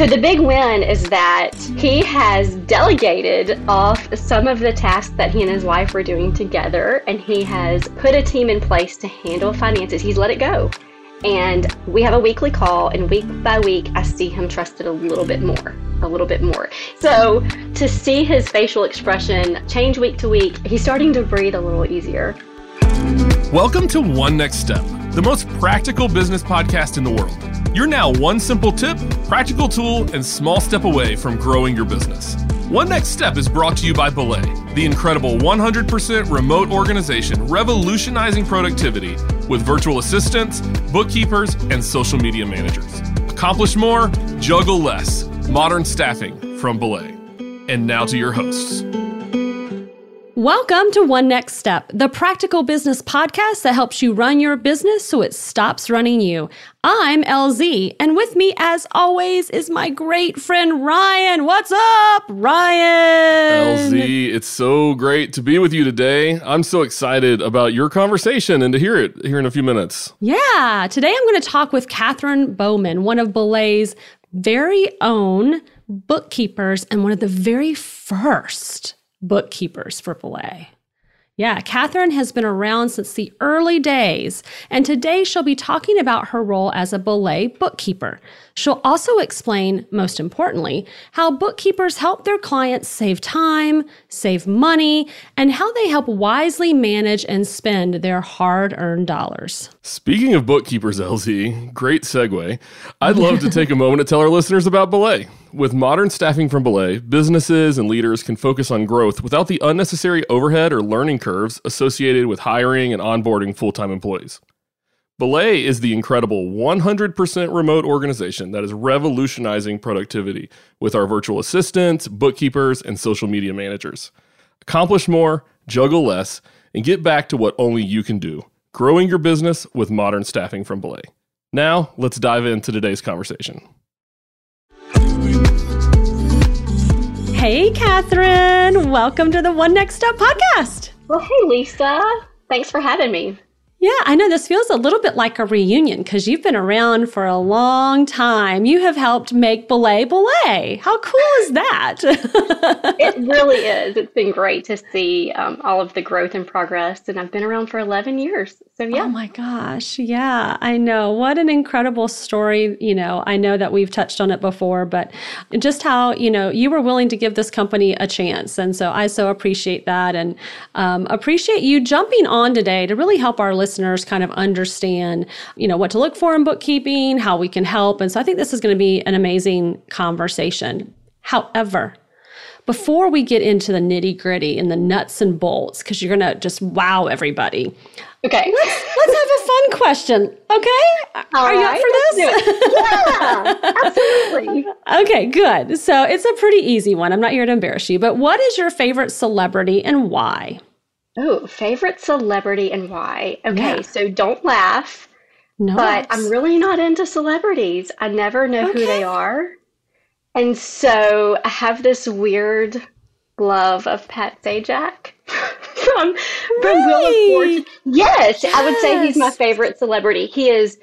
So the big win is that he has delegated off some of the tasks that he and his wife were doing together, and he has put a team in place to handle finances. He's let it go. And we have a weekly call, and week by week, I see him trusted a little bit more, a little bit more. So to see his facial expression change week to week, he's starting to breathe a little easier. Welcome to One Next Step, the most practical business podcast in the world. You're now one simple tip, practical tool, and small step away from growing your business. One Next Step is brought to you by Belay, the incredible 100% remote organization revolutionizing productivity with virtual assistants, bookkeepers, and social media managers. Accomplish more, juggle less. Modern staffing from Belay. And now to your hosts. Welcome to One Next Step, the practical business podcast that helps you run your business so it stops running you. I'm LZ, and with me, as always, is my great friend Ryan. What's up, Ryan? LZ, it's so great to be with you today. I'm so excited about your conversation and to hear it here in a few minutes. Yeah, today I'm going to talk with Catherine Bowman, one of Belay's very own bookkeepers and one of the very first bookkeepers for Belay. Yeah, Catherine has been around since the early days, and today she'll be talking about her role as a Belay bookkeeper. She'll also explain, most importantly, how bookkeepers help their clients save time, save money, and how they help wisely manage and spend their hard earned dollars. Speaking of bookkeepers, LZ, great segue. I'd love to take a moment to tell our listeners about Belay. With modern staffing from Belay, businesses and leaders can focus on growth without the unnecessary overhead or learning curves associated with hiring and onboarding full time employees. Belay is the incredible 100% remote organization that is revolutionizing productivity with our virtual assistants, bookkeepers, and social media managers. Accomplish more, juggle less, and get back to what only you can do growing your business with modern staffing from Belay. Now, let's dive into today's conversation. Hey, Catherine. Welcome to the One Next Step podcast. Well, hey, Lisa. Thanks for having me. Yeah, I know this feels a little bit like a reunion because you've been around for a long time. You have helped make Belay Belay. How cool is that? it really is. It's been great to see um, all of the growth and progress. And I've been around for 11 years. So, yeah. Oh my gosh. Yeah, I know. What an incredible story. You know, I know that we've touched on it before, but just how, you know, you were willing to give this company a chance. And so I so appreciate that and um, appreciate you jumping on today to really help our listeners listeners kind of understand, you know, what to look for in bookkeeping, how we can help. And so I think this is going to be an amazing conversation. However, before we get into the nitty gritty and the nuts and bolts, because you're going to just wow everybody. Okay. Let's, let's have a fun question. Okay. All Are right, you up for this? yeah, absolutely. okay, good. So it's a pretty easy one. I'm not here to embarrass you, but what is your favorite celebrity and why? Oh, favorite celebrity and why? Okay, Yeah. so don't laugh, No. but I'm really not into celebrities. I never know who Okay. they are. And so I have this weird love of Pat Sajak from from Wheel of Really? Fortune. Yes, I would say he's my Yes. favorite celebrity. He is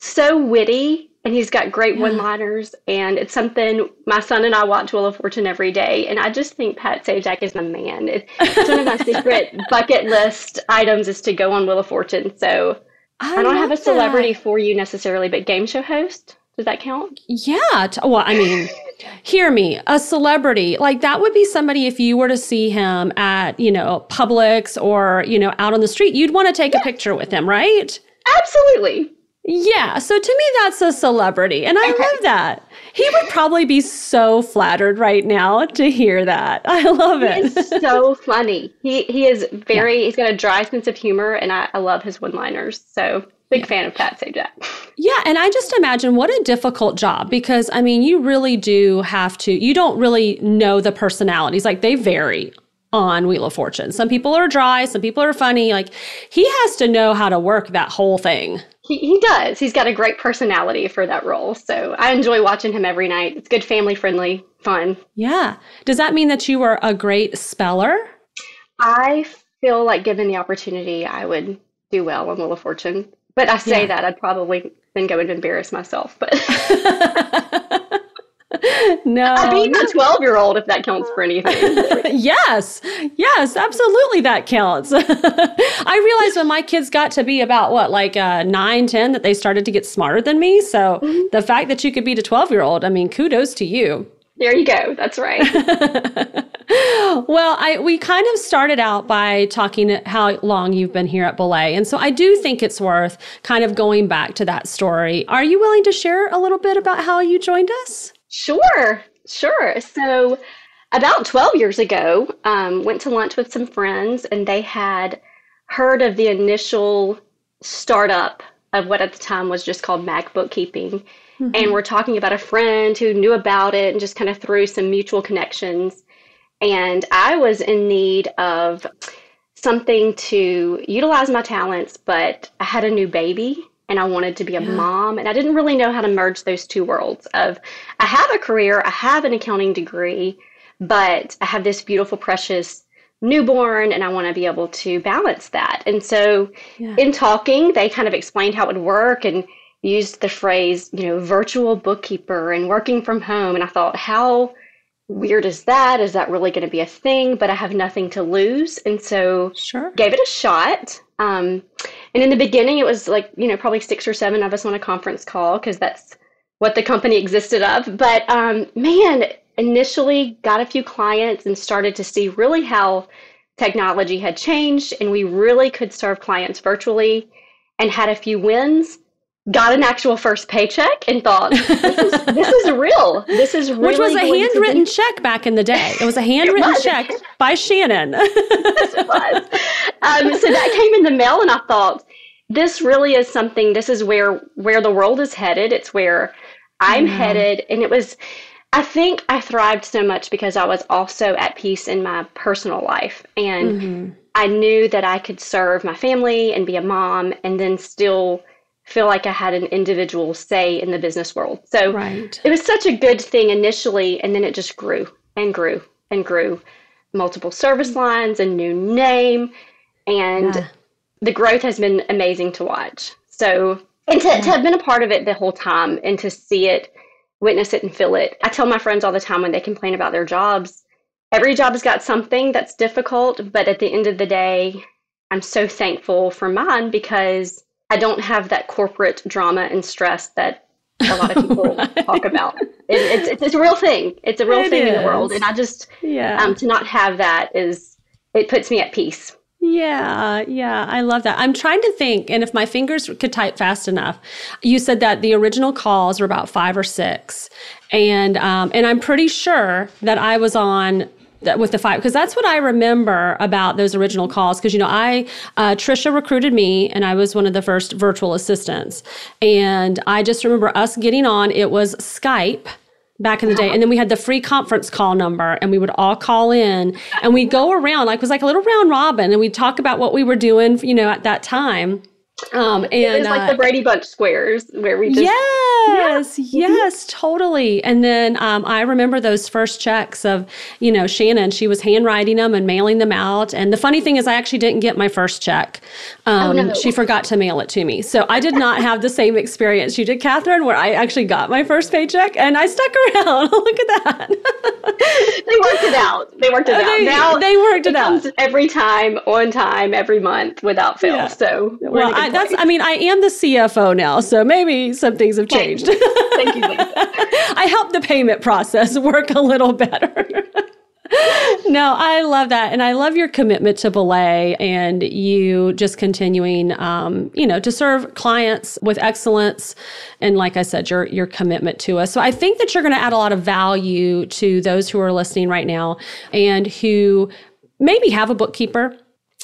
so witty and he's got great Yeah. one-liners and it's something my son and I watch Wheel of Fortune every day and I just think Pat Sajak is my man. It- It's one of my secret bucket list items is to go on Wheel of Fortune. So I don't have a celebrity that. for you necessarily, but game show host, does that count? Yeah. Well, I mean, hear me. A celebrity like that would be somebody if you were to see him at you know Publix or you know out on the street, you'd want to take a picture with him, right? Absolutely. Yeah. So to me, that's a celebrity, and I Okay. love that. He would probably be so flattered right now to hear that. I love it. so funny. He he is very he's got a dry sense of humor and I, I love his one-liners. So big fan of Pat Sajak. Yeah, and I just imagine what a difficult job because I mean, you really do have to, you don't really know the personalities. Like they vary on Wheel of Fortune. Some people are dry, some people are funny. Like he has to know how to work that whole thing. He he does. He's got a great personality for that role. So I enjoy watching him every night. It's good family friendly, fun. Yeah. Does that mean that you were a great speller? I feel like given the opportunity I would do well on Wheel of Fortune. But I say Yeah. that I'd probably then go and embarrass myself. But no. I beat my 12 year old if that counts for anything. yes. Yes, absolutely that counts. I realized when my kids got to be about what, like uh, 9, 10, that they started to get smarter than me. So mm-hmm. the fact that you could beat a 12 year old, I mean, kudos to you. There you go. That's right. well, I we kind of started out by talking how long you've been here at Belay. And so I do think it's worth kind of going back to that story. Are you willing to share a little bit about how you joined us? Sure. Sure. So about 12 years ago, um, went to lunch with some friends and they had heard of the initial startup of what at the time was just called Mac Bookkeeping. Mm-hmm. And we're talking about a friend who knew about it and just kind of through some mutual connections. And I was in need of something to utilize my talents, but I had a new baby and I wanted to be a yeah. mom. And I didn't really know how to merge those two worlds of I have a career, I have an accounting degree, but I have this beautiful, precious newborn and I want to be able to balance that. And so yeah. in talking, they kind of explained how it would work and used the phrase, you know, virtual bookkeeper and working from home. And I thought, how weird is that? Is that really going to be a thing? But I have nothing to lose. And so sure. gave it a shot. Um, and in the beginning, it was like, you know, probably six or seven of us on a conference call because that's what the company existed of. But um, man, initially got a few clients and started to see really how technology had changed and we really could serve clients virtually and had a few wins got an actual first paycheck and thought this is, this is real. This is really which was a handwritten check back in the day. It was a handwritten check by shannon. Yes, it was. Um, so that came in the mail and i thought this really is something this is where where the world is headed. It's where i'm mm-hmm. headed. And it was i think i thrived so much because i was also at peace in my personal life. And mm-hmm. i knew that i could serve my family and be a mom and then still feel like I had an individual say in the business world. So right. it was such a good thing initially, and then it just grew and grew and grew. Multiple service lines, a new name, and yeah. the growth has been amazing to watch. So, and to, yeah. to have been a part of it the whole time and to see it, witness it, and feel it. I tell my friends all the time when they complain about their jobs every job has got something that's difficult, but at the end of the day, I'm so thankful for mine because I don't have that corporate drama and stress that a lot of people right. talk about. It, it's, it's, it's a real thing. It's a real it thing is. in the world, and I just yeah um, to not have that is it puts me at peace. Yeah, yeah, I love that. I'm trying to think, and if my fingers could type fast enough, you said that the original calls were about five or six, and um, and I'm pretty sure that I was on with the five because that's what I remember about those original calls. Because you know, I uh, Trisha recruited me, and I was one of the first virtual assistants, and I just remember us getting on. It was Skype back in the day. And then we had the free conference call number and we would all call in and we'd go around like it was like a little round robin and we'd talk about what we were doing, you know, at that time. Um, and it was like uh, the Brady Bunch squares where we just yes, yeah. yes, totally. And then um, I remember those first checks of you know Shannon. She was handwriting them and mailing them out. And the funny thing is, I actually didn't get my first check. Oh, um, oh, no. She forgot to mail it to me, so I did not have the same experience you did, Catherine, where I actually got my first paycheck and I stuck around. Look at that. they worked it out. They worked it out. They, now they worked it, it out every time, on time, every month, without fail. Yeah. So well, I, that's I mean, I am the CFO now, so maybe some things have changed. Thank you. I help the payment process work a little better. no, I love that. And I love your commitment to Belay and you just continuing, um, you know, to serve clients with excellence. And like I said, your, your commitment to us. So I think that you're going to add a lot of value to those who are listening right now and who maybe have a bookkeeper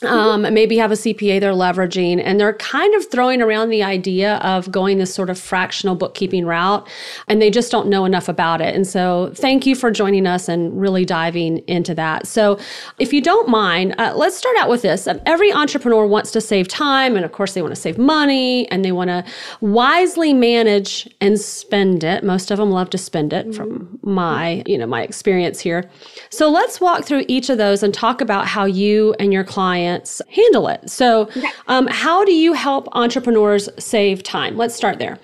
um, maybe have a CPA they're leveraging, and they're kind of throwing around the idea of going this sort of fractional bookkeeping route, and they just don't know enough about it. And so, thank you for joining us and really diving into that. So, if you don't mind, uh, let's start out with this. Um, every entrepreneur wants to save time, and of course, they want to save money, and they want to wisely manage and spend it. Most of them love to spend it, from my you know my experience here. So, let's walk through each of those and talk about how you and your client clients handle it. So, um, how do you help entrepreneurs save time? Let's start there.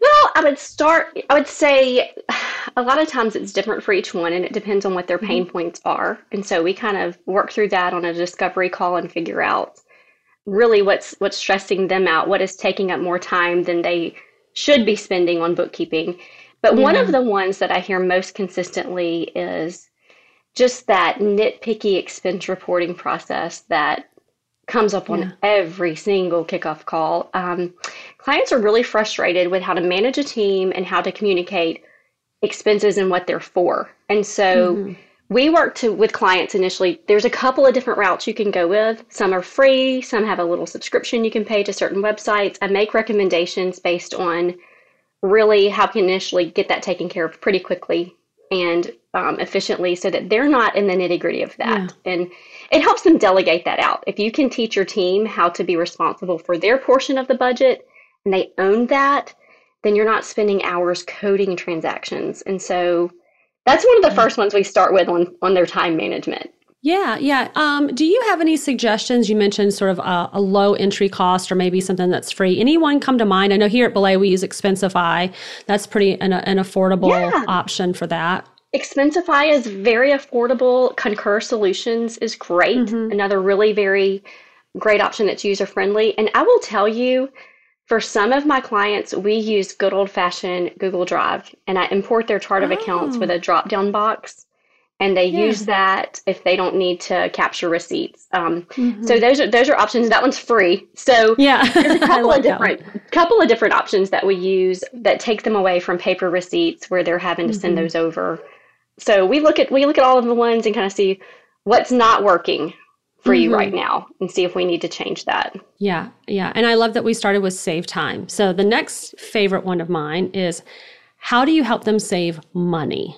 Well, I would start, I would say a lot of times it's different for each one and it depends on what their pain points are. And so we kind of work through that on a discovery call and figure out really what's what's stressing them out, what is taking up more time than they should be spending on bookkeeping. But one of the ones that I hear most consistently is just that nitpicky expense reporting process that comes up on Yeah. every single kickoff call. Um, clients are really frustrated with how to manage a team and how to communicate expenses and what they're for. And so we work to with clients initially. There's a couple of different routes you can go with. Some are free, some have a little subscription you can pay to certain websites. I make recommendations based on really how can initially get that taken care of pretty quickly and um, efficiently so that they're not in the nitty gritty of that. And it helps them delegate that out. If you can teach your team how to be responsible for their portion of the budget and they own that, then you're not spending hours coding transactions. And so that's one of the first ones we start with on, on their time management. Yeah, yeah. Um, do you have any suggestions? You mentioned sort of a, a, low entry cost or maybe something that's free. Anyone come to mind? I know here at Belay we use Expensify. That's pretty an, an affordable Yeah. option for that. Expensify is very affordable. Concur Solutions is great. Another really very great option that's user friendly. And I will tell you, for some of my clients, we use good old fashioned Google Drive and I import their chart of accounts with a drop down box. And they use that if they don't need to capture receipts. Um, So those are those are options. That one's free. So Yeah, there's a couple of different couple of different options that we use that take them away from paper receipts where they're having to Mm-hmm. send those over. So we look at we look at all of the ones and kind of see what's not working for you Mm-hmm. right now and see if we need to change that. Yeah, yeah. And I love that we started with save time. So the next favorite one of mine is how do you help them save money?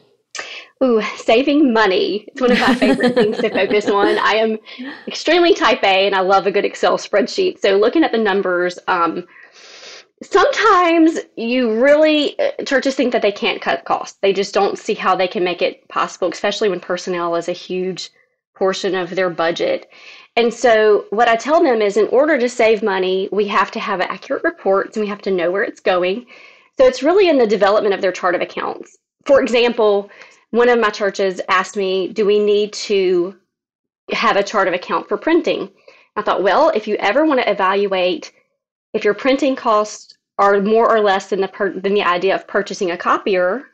Ooh, saving money. It's one of my favorite things to focus on. I am extremely type A and I love a good Excel spreadsheet. So looking at the numbers, um, sometimes you really, uh, churches think that they can't cut costs. They just don't see how they can make it possible, especially when personnel is a huge portion of their budget. And so what I tell them is in order to save money, we have to have accurate reports and we have to know where it's going. So it's really in the development of their chart of accounts. For example, one of my churches asked me, Do we need to have a chart of account for printing? I thought, well, if you ever want to evaluate if your printing costs are more or less than the per- than the idea of purchasing a copier,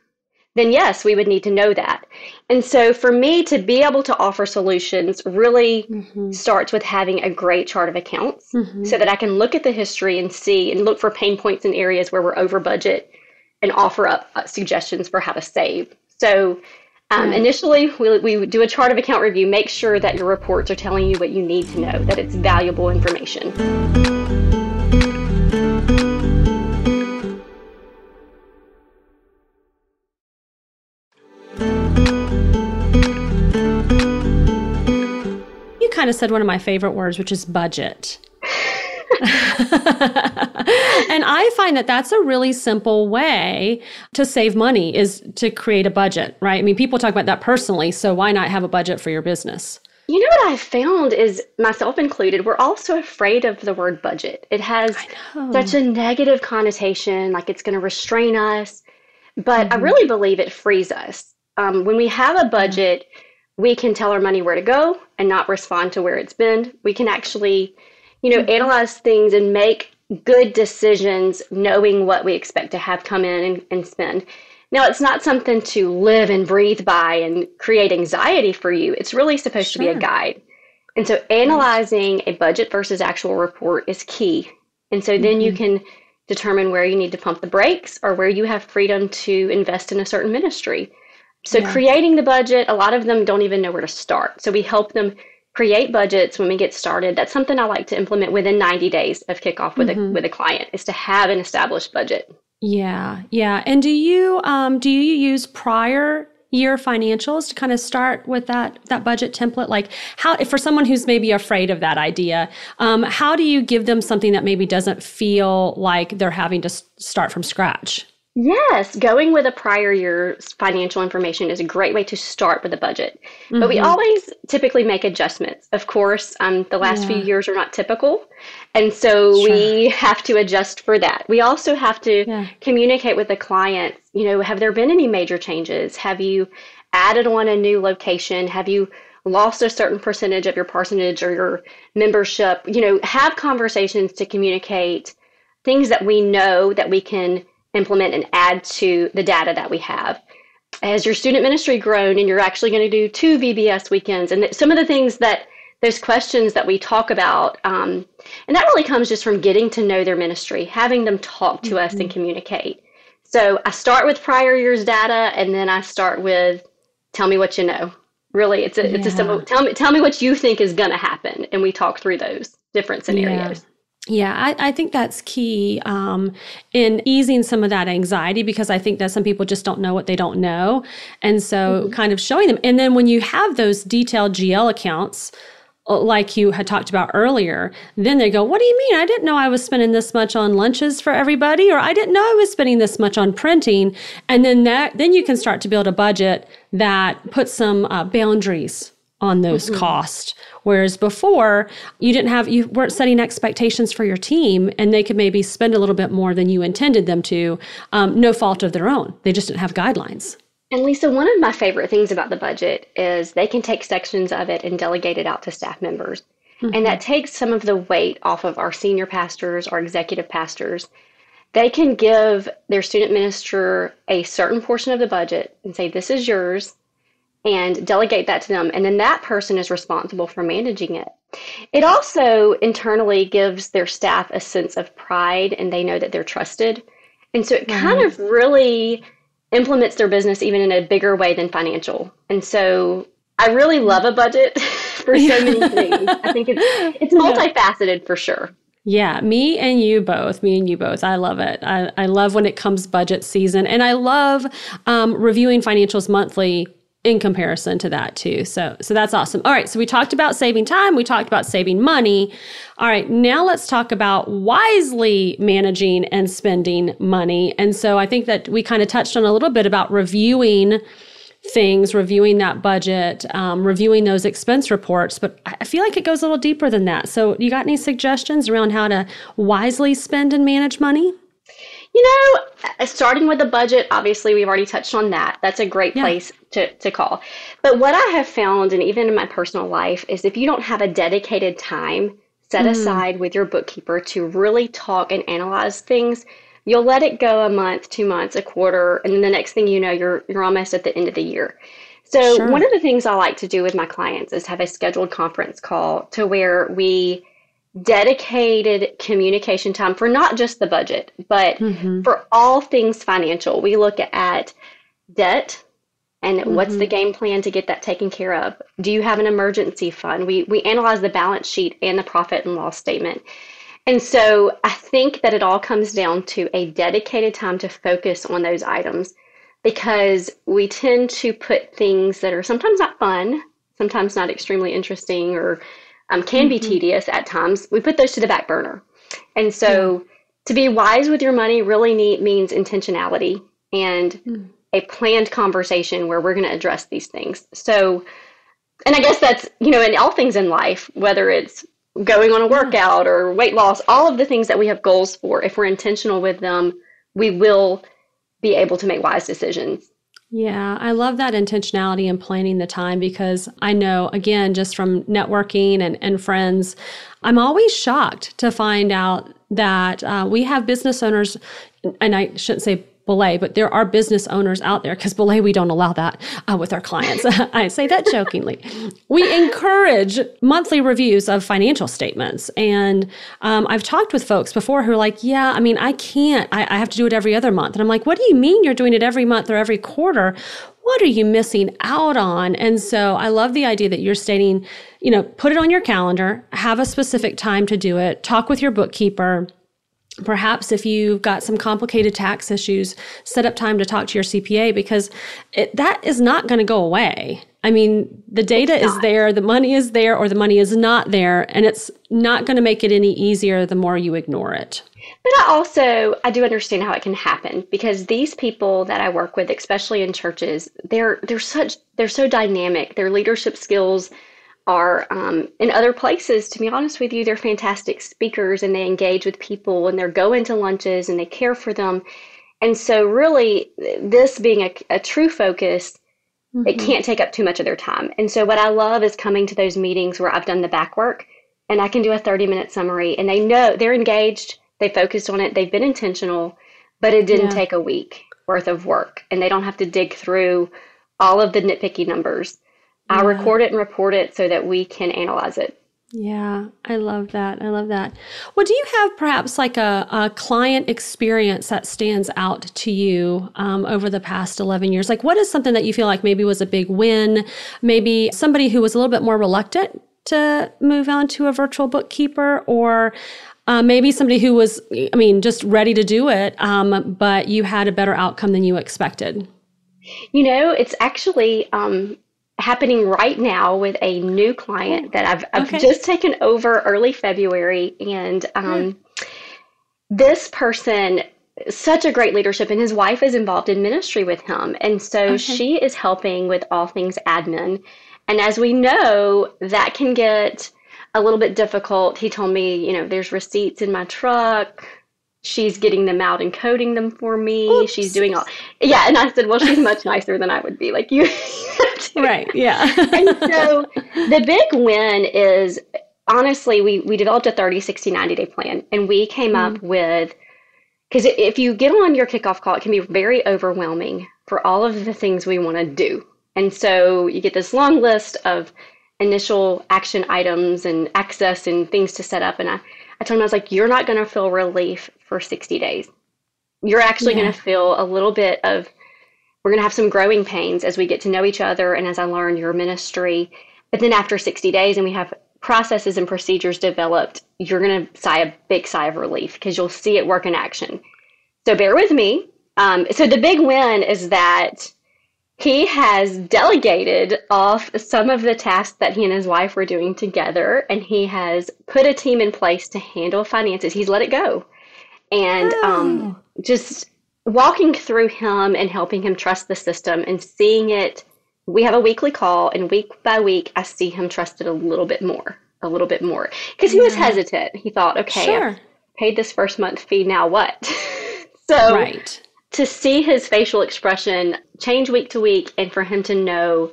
then yes, we would need to know that. And so for me to be able to offer solutions really starts with having a great chart of accounts so that I can look at the history and see and look for pain points in areas where we're over budget and offer up uh, suggestions for how to save. So um, initially, we, we do a chart of account review, make sure that your reports are telling you what you need to know, that it's valuable information. Kind of said one of my favorite words, which is budget. and I find that that's a really simple way to save money is to create a budget, right? I mean, people talk about that personally, so why not have a budget for your business? You know what I've found is, myself included, we're also afraid of the word budget. It has such a negative connotation, like it's going to restrain us. But I really believe it frees us. Um, when we have a budget, we can tell our money where to go and not respond to where it's been. We can actually, you know, mm-hmm. analyze things and make good decisions knowing what we expect to have come in and, and spend. Now, it's not something to live and breathe by and create anxiety for you. It's really supposed to be a guide. And so, analyzing a budget versus actual report is key. And so, then you mm-hmm. can determine where you need to pump the brakes or where you have freedom to invest in a certain ministry. So, creating the budget, a lot of them don't even know where to start. So, we help them create budgets when we get started. That's something I like to implement within 90 days of kickoff with a with a client is to have an established budget. Yeah, yeah. And do you um, do you use prior year financials to kind of start with that that budget template? Like how for someone who's maybe afraid of that idea, um, how do you give them something that maybe doesn't feel like they're having to start from scratch? Yes, going with a prior year's financial information is a great way to start with a budget. Mm-hmm. But we mm-hmm. always typically make adjustments. Of course, um, the last yeah. few years are not typical. And so sure. we have to adjust for that. We also have to yeah. communicate with the clients. You know, have there been any major changes? Have you added on a new location? Have you lost a certain percentage of your parsonage or your membership? You know, have conversations to communicate things that we know that we can implement and add to the data that we have. As your student ministry grown and you're actually going to do two VBS weekends and some of the things that those questions that we talk about, um, and that really comes just from getting to know their ministry, having them talk to mm-hmm. us and mm-hmm. communicate. So I start with prior year's data and then I start with tell me what you know. Really, it's a yeah. it's a simple tell me tell me what you think is going to happen, and we talk through those different scenarios. Yeah. I, I, think that's key um, in easing some of that anxiety because I think that some people just don't know what they don't know. And so, mm-hmm. kind of showing them. And then, when you have those detailed GL accounts, uh, like you had talked about earlier, then they go, What do you mean? I didn't know I was spending this much on lunches for everybody, or I didn't know I was spending this much on printing. And then that, then you can start to build a budget that puts some uh, boundaries on those mm-hmm. costs. Whereas before, you didn't have, you weren't setting expectations for your team and they could maybe spend a little bit more than you intended them to, um, no fault of their own. They just didn't have guidelines. And Lisa, one of my favorite things about the budget is they can take sections of it and delegate it out to staff members. Mm-hmm. And that takes some of the weight off of our senior pastors, our executive pastors. They can give their student minister a certain portion of the budget and say, This is yours and delegate that to them. And then that person is responsible for managing it. It also internally gives their staff a sense of pride and they know that they're trusted. And so it mm-hmm. kind of really implements their business even in a bigger way than financial. And so I really love a budget for so many things. I think it's it's multifaceted for sure. Yeah, me and you both. Me and you both. I love it. I, I love when it comes budget season, and I love um, reviewing financials monthly in comparison to that too. So so that's awesome. All right, so we talked about saving time, we talked about saving money. All right, now let's talk about wisely managing and spending money. And so I think that we kind of touched on a little bit about reviewing things, reviewing that budget, um, reviewing those expense reports, but I feel like it goes a little deeper than that. So, you got any suggestions around how to wisely spend and manage money? You know, uh, starting with the budget, obviously, we've already touched on that. That's a great yeah. place to, to call. But what I have found, and even in my personal life, is if you don't have a dedicated time set mm. aside with your bookkeeper to really talk and analyze things, you'll let it go a month, two months, a quarter, and then the next thing you know, you're you're almost at the end of the year. So sure. one of the things I like to do with my clients is have a scheduled conference call to where we dedicated communication time for not just the budget, but mm-hmm. for all things financial. We look at debt and mm-hmm. what's the game plan to get that taken care of. Do you have an emergency fund? We we analyze the balance sheet and the profit and loss statement. And so I think that it all comes down to a dedicated time to focus on those items because we tend to put things that are sometimes not fun, sometimes not extremely interesting or um, can mm-hmm. be tedious at times, we put those to the back burner. And so to be wise with your money really neat means intentionality and mm. a planned conversation where we're going to address these things. So, and I guess that's, you know, in all things in life, whether it's going on a workout or weight loss, all of the things that we have goals for, if we're intentional with them, we will be able to make wise decisions. Yeah, I love that intentionality and planning the time because I know, again, just from networking and, and friends, I'm always shocked to find out that uh, we have business owners, and I shouldn't say belay, but there are business owners out there because belay, we don't allow that uh, with our clients. I say that jokingly. We encourage monthly reviews of financial statements. And um, I've talked with folks before who are like, yeah, I mean, I can't, I, I have to do it every other month. And I'm like, what do you mean you're doing it every month or every quarter? What are you missing out on? And so I love the idea that you're stating, you know, put it on your calendar, have a specific time to do it, talk with your bookkeeper Perhaps if you've got some complicated tax issues, set up time to talk to your CPA because it, that is not going to go away. I mean, the data is there, the money is there, or the money is not there, and it's not going to make it any easier the more you ignore it. But I also I do understand how it can happen because these people that I work with, especially in churches, they're they're such they're so dynamic. Their leadership skills are um, in other places. To be honest with you, they're fantastic speakers and they engage with people and they're going to lunches and they care for them. And so, really, this being a, a true focus, mm-hmm. it can't take up too much of their time. And so, what I love is coming to those meetings where I've done the back work and I can do a 30 minute summary and they know they're engaged, they focused on it, they've been intentional, but it didn't yeah. take a week worth of work and they don't have to dig through all of the nitpicky numbers. Yeah. I record it and report it so that we can analyze it. Yeah, I love that. I love that. Well, do you have perhaps like a, a client experience that stands out to you um, over the past 11 years? Like, what is something that you feel like maybe was a big win? Maybe somebody who was a little bit more reluctant to move on to a virtual bookkeeper, or uh, maybe somebody who was, I mean, just ready to do it, um, but you had a better outcome than you expected? You know, it's actually um, happening right now with a new client that I've, I've okay. just taken over early February. And um, this person, such a great leadership, and his wife is involved in ministry with him. And so okay. she is helping with all things admin. And as we know, that can get a little bit difficult. He told me, you know, there's receipts in my truck she's getting them out and coding them for me. Oops. She's doing all, yeah. And I said, well, she's much nicer than I would be. Like you, right? Yeah. and so the big win is honestly, we we developed a 30, 60, 90 day plan, and we came mm. up with because if you get on your kickoff call, it can be very overwhelming for all of the things we want to do. And so you get this long list of initial action items and access and things to set up. And I, I told him, I was like, you're not going to feel relief for 60 days. You're actually yeah. going to feel a little bit of, we're going to have some growing pains as we get to know each other and as I learn your ministry. But then after 60 days and we have processes and procedures developed, you're going to sigh a big sigh of relief because you'll see it work in action. So bear with me. Um, so the big win is that he has delegated off some of the tasks that he and his wife were doing together, and he has put a team in place to handle finances. He's let it go. And oh. um, just walking through him and helping him trust the system and seeing it. We have a weekly call, and week by week, I see him trust it a little bit more, a little bit more. Because he was hesitant. He thought, okay, sure. Paid this first month fee, now what? so, right to see his facial expression change week to week and for him to know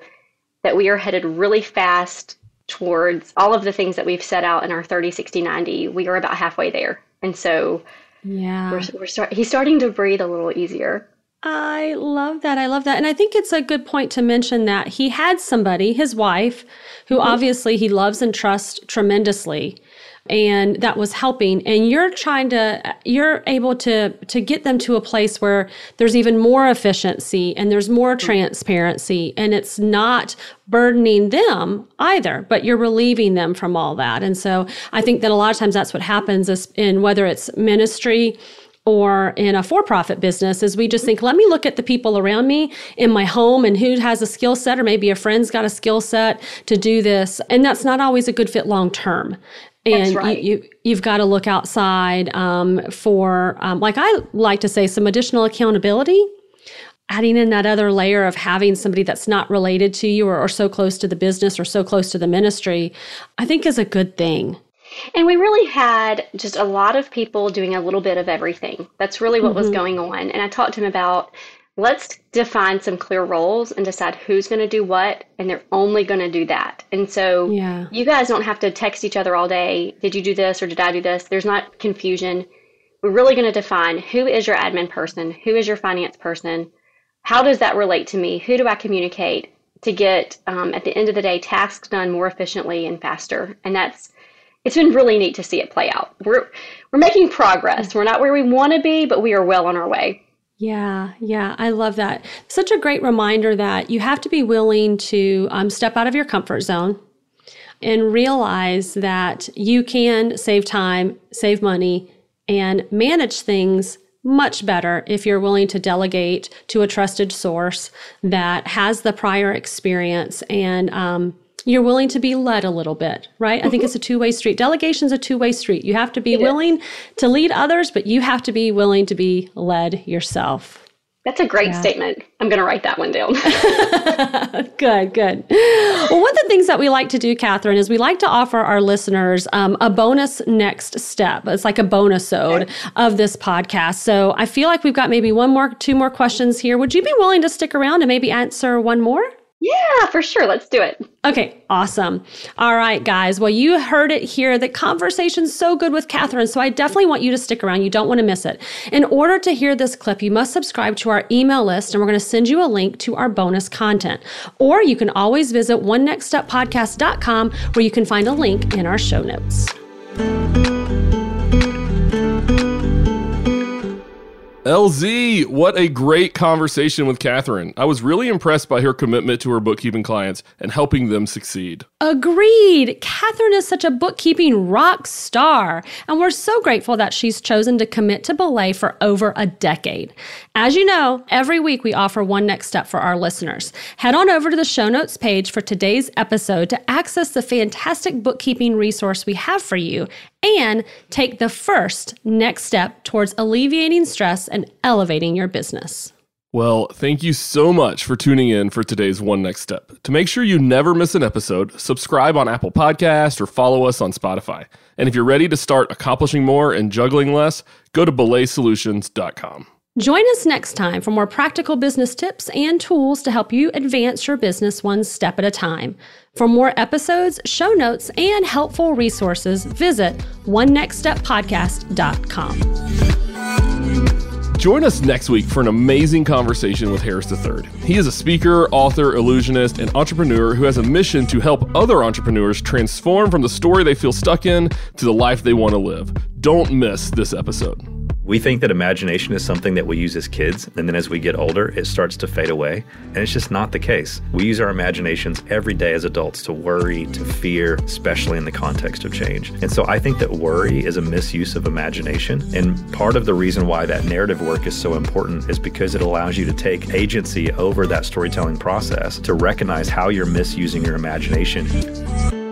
that we are headed really fast towards all of the things that we've set out in our 30 60 90 we are about halfway there and so yeah we're, we're start, he's starting to breathe a little easier I love that. I love that. And I think it's a good point to mention that he had somebody, his wife, who mm-hmm. obviously he loves and trusts tremendously and that was helping. And you're trying to you're able to to get them to a place where there's even more efficiency and there's more mm-hmm. transparency and it's not burdening them either but you're relieving them from all that. And so i think that a lot of times that's what happens is in whether it's ministry or in a for-profit business is we just think let me look at the people around me in my home and who has a skill set or maybe a friend's got a skill set to do this. And that's not always a good fit long term and right. you, you have got to look outside um, for um, like i like to say some additional accountability adding in that other layer of having somebody that's not related to you or, or so close to the business or so close to the ministry i think is a good thing and we really had just a lot of people doing a little bit of everything. That's really what mm-hmm. was going on. And I talked to him about let's define some clear roles and decide who's going to do what and they're only going to do that. And so yeah. you guys don't have to text each other all day did you do this or did i do this? There's not confusion. We're really going to define who is your admin person who is your finance person how does that relate to me who do i communicate to get um, at the end of the day tasks done more efficiently and faster. And that's it's been really neat to see it play out. We're we're making progress. We're not where we want to be but we are well on our way yeah, yeah, I love that. Such a great reminder that you have to be willing to um, step out of your comfort zone and realize that you can save time, save money, and manage things much better if you're willing to delegate to a trusted source that has the prior experience and um, you're willing to be led a little bit, right? I think it's a two way street. Delegation's a two way street. You have to be It willing to lead others, but you have to be willing to be led yourself. That's a great statement. I'm going to write that one down. Good, good. Well, one of the things that we like to do, Catherine, is we like to offer our listeners um, a bonus next step. It's like a bonus ode of this podcast. So I feel like we've got maybe one more, two more questions here. Would you be willing to stick around and maybe answer one more? Yeah, for sure. Let's do it. Okay, awesome. All right, guys. Well, you heard it here. The conversation's so good with Catherine, so I definitely want you to stick around. You don't want to miss it. In order to hear this clip, you must subscribe to our email list, and we're going to send you a link to our bonus content. Or you can always visit onenextsteppodcast.com where you can find a link in our show notes. LZ, what a great conversation with Catherine. I was really impressed by her commitment to her bookkeeping clients and helping them succeed. Agreed. Catherine is such a bookkeeping rock star, and we're so grateful that she's chosen to commit to Belay for over a decade. As you know, every week we offer one next step for our listeners. Head on over to the show notes page for today's episode to access the fantastic bookkeeping resource we have for you and take the first next step towards alleviating stress and elevating your business. Well, thank you so much for tuning in for today's One Next Step. To make sure you never miss an episode, subscribe on Apple Podcast or follow us on Spotify. And if you're ready to start accomplishing more and juggling less, go to belaysolutions.com. Join us next time for more practical business tips and tools to help you advance your business one step at a time. For more episodes, show notes, and helpful resources, visit onenextsteppodcast.com. Join us next week for an amazing conversation with Harris III. He is a speaker, author, illusionist, and entrepreneur who has a mission to help other entrepreneurs transform from the story they feel stuck in to the life they want to live. Don't miss this episode. We think that imagination is something that we use as kids, and then as we get older, it starts to fade away. And it's just not the case. We use our imaginations every day as adults to worry, to fear, especially in the context of change. And so I think that worry is a misuse of imagination. And part of the reason why that narrative work is so important is because it allows you to take agency over that storytelling process to recognize how you're misusing your imagination.